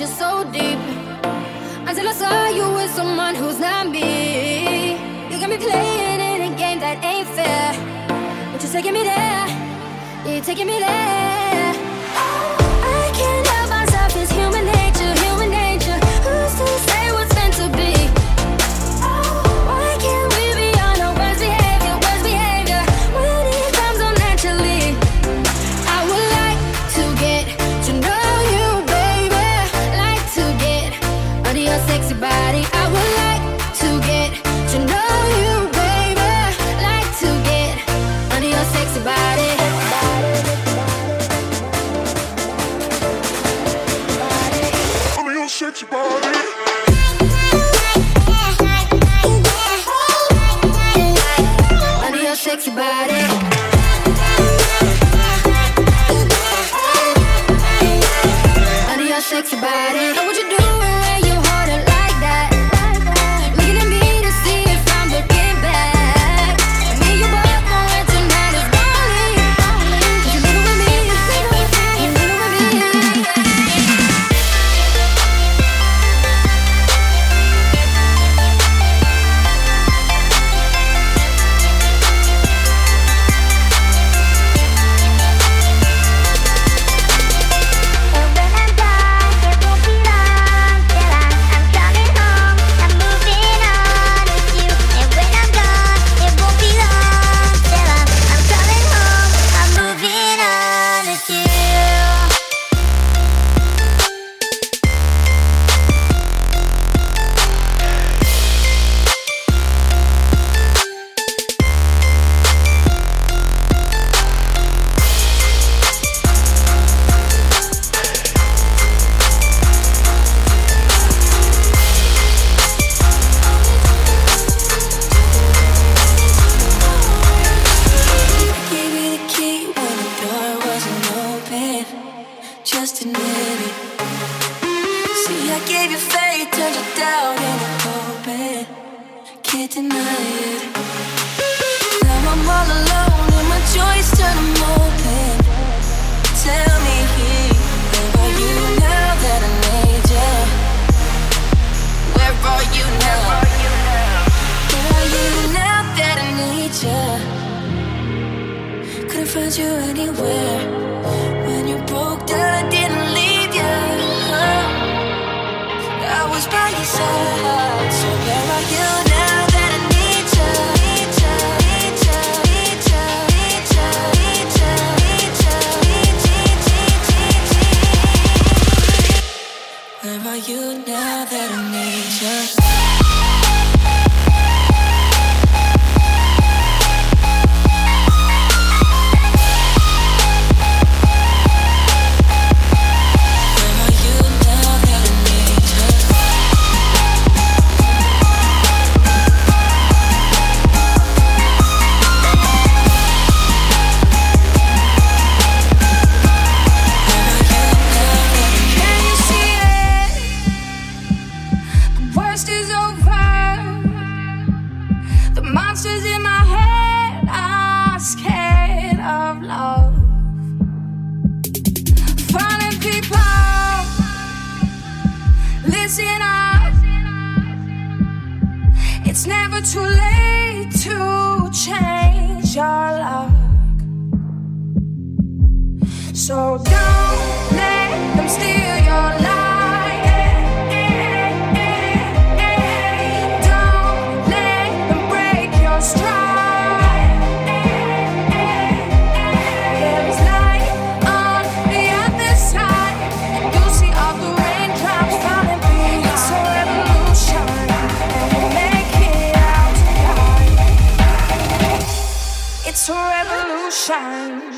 you're so deep. Until I saw you with someone who's not me. You got me playing in a game that ain't fair. But you're taking me there. You're taking me there. It's never too late to change your luck. So don't.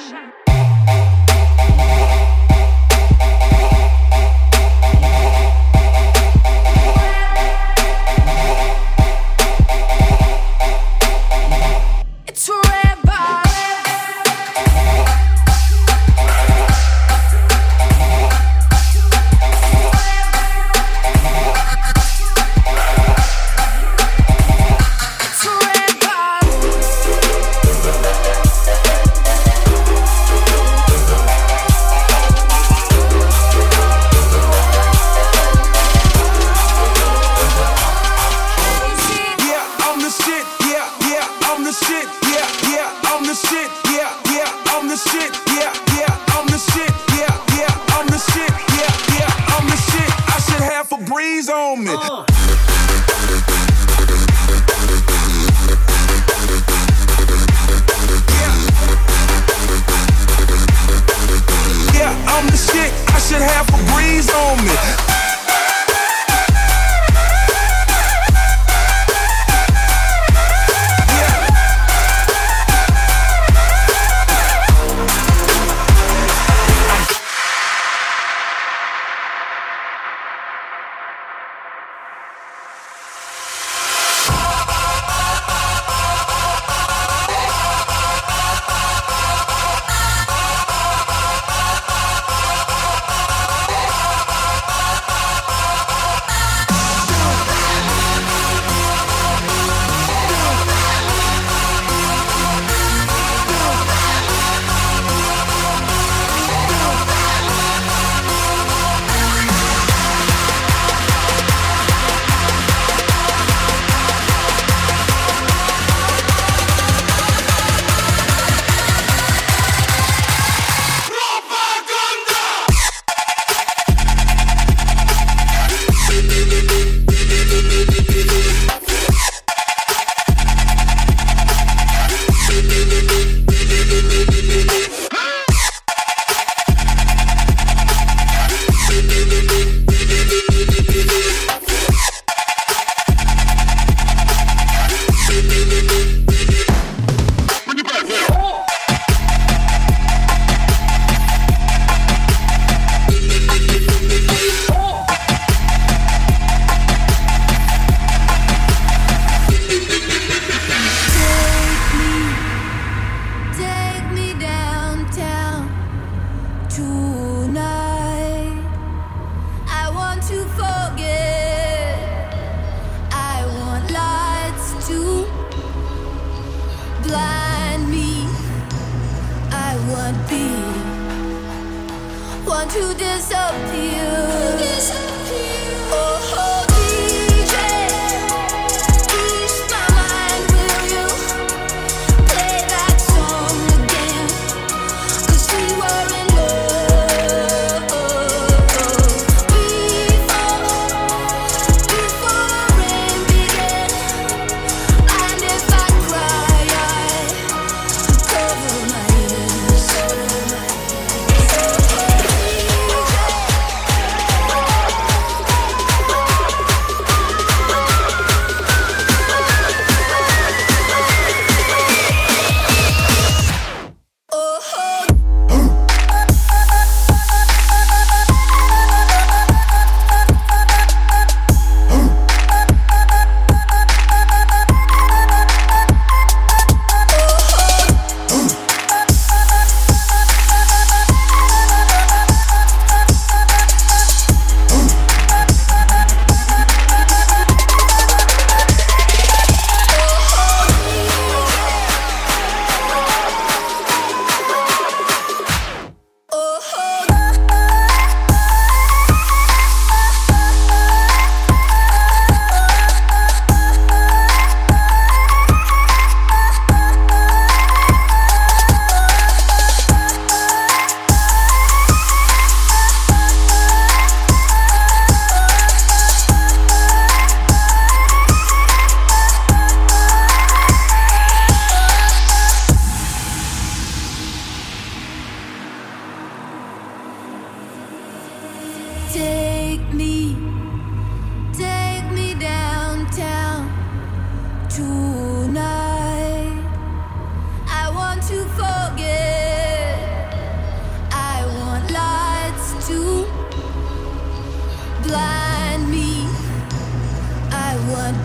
Shine.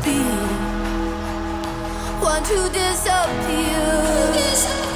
be. Want to disappear.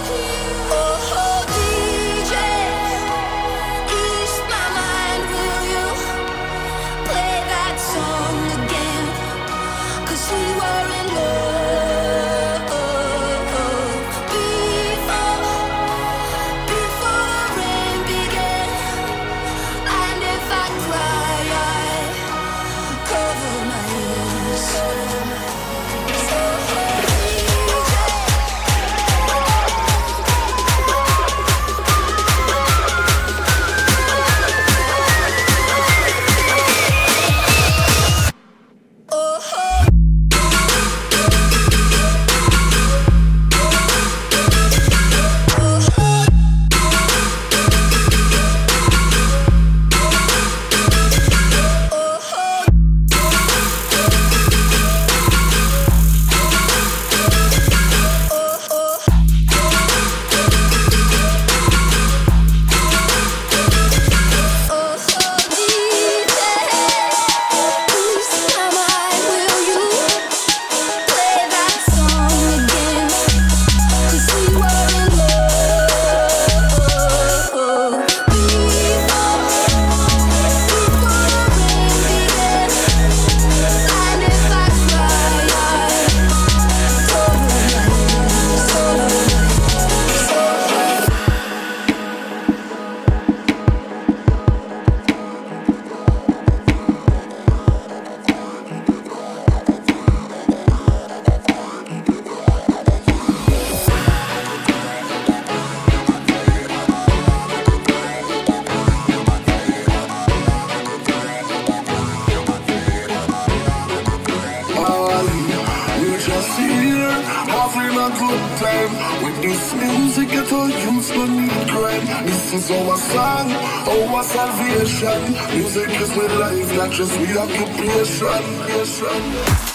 Time. With this music, get all youths no need. This is our song, our salvation. Music is my life, not just we occupation.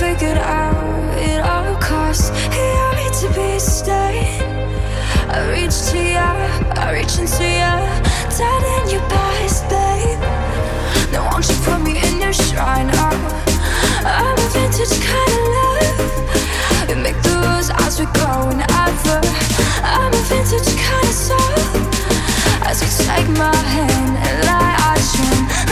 Figured out it all costs, you need to be staying. I reach to you, I reach into you, dead in your past, babe. Now won't you put me in your shrine? Oh, I'm a vintage kind of love. We make the rules as we go and. I'm a vintage kind of soul. As you take my hand and light our shine.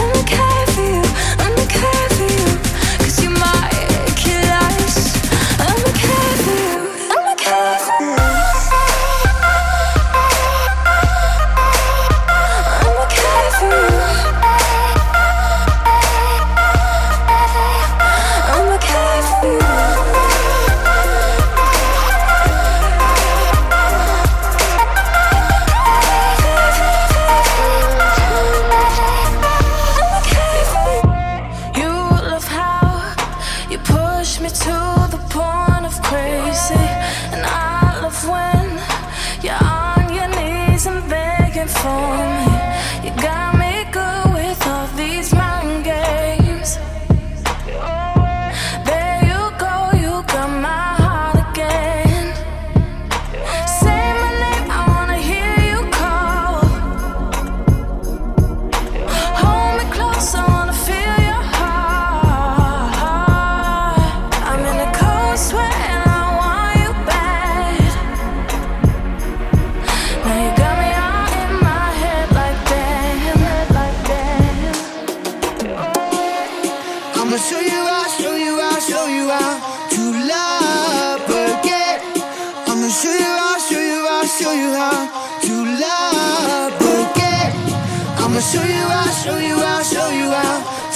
Show you how, show you how, show you how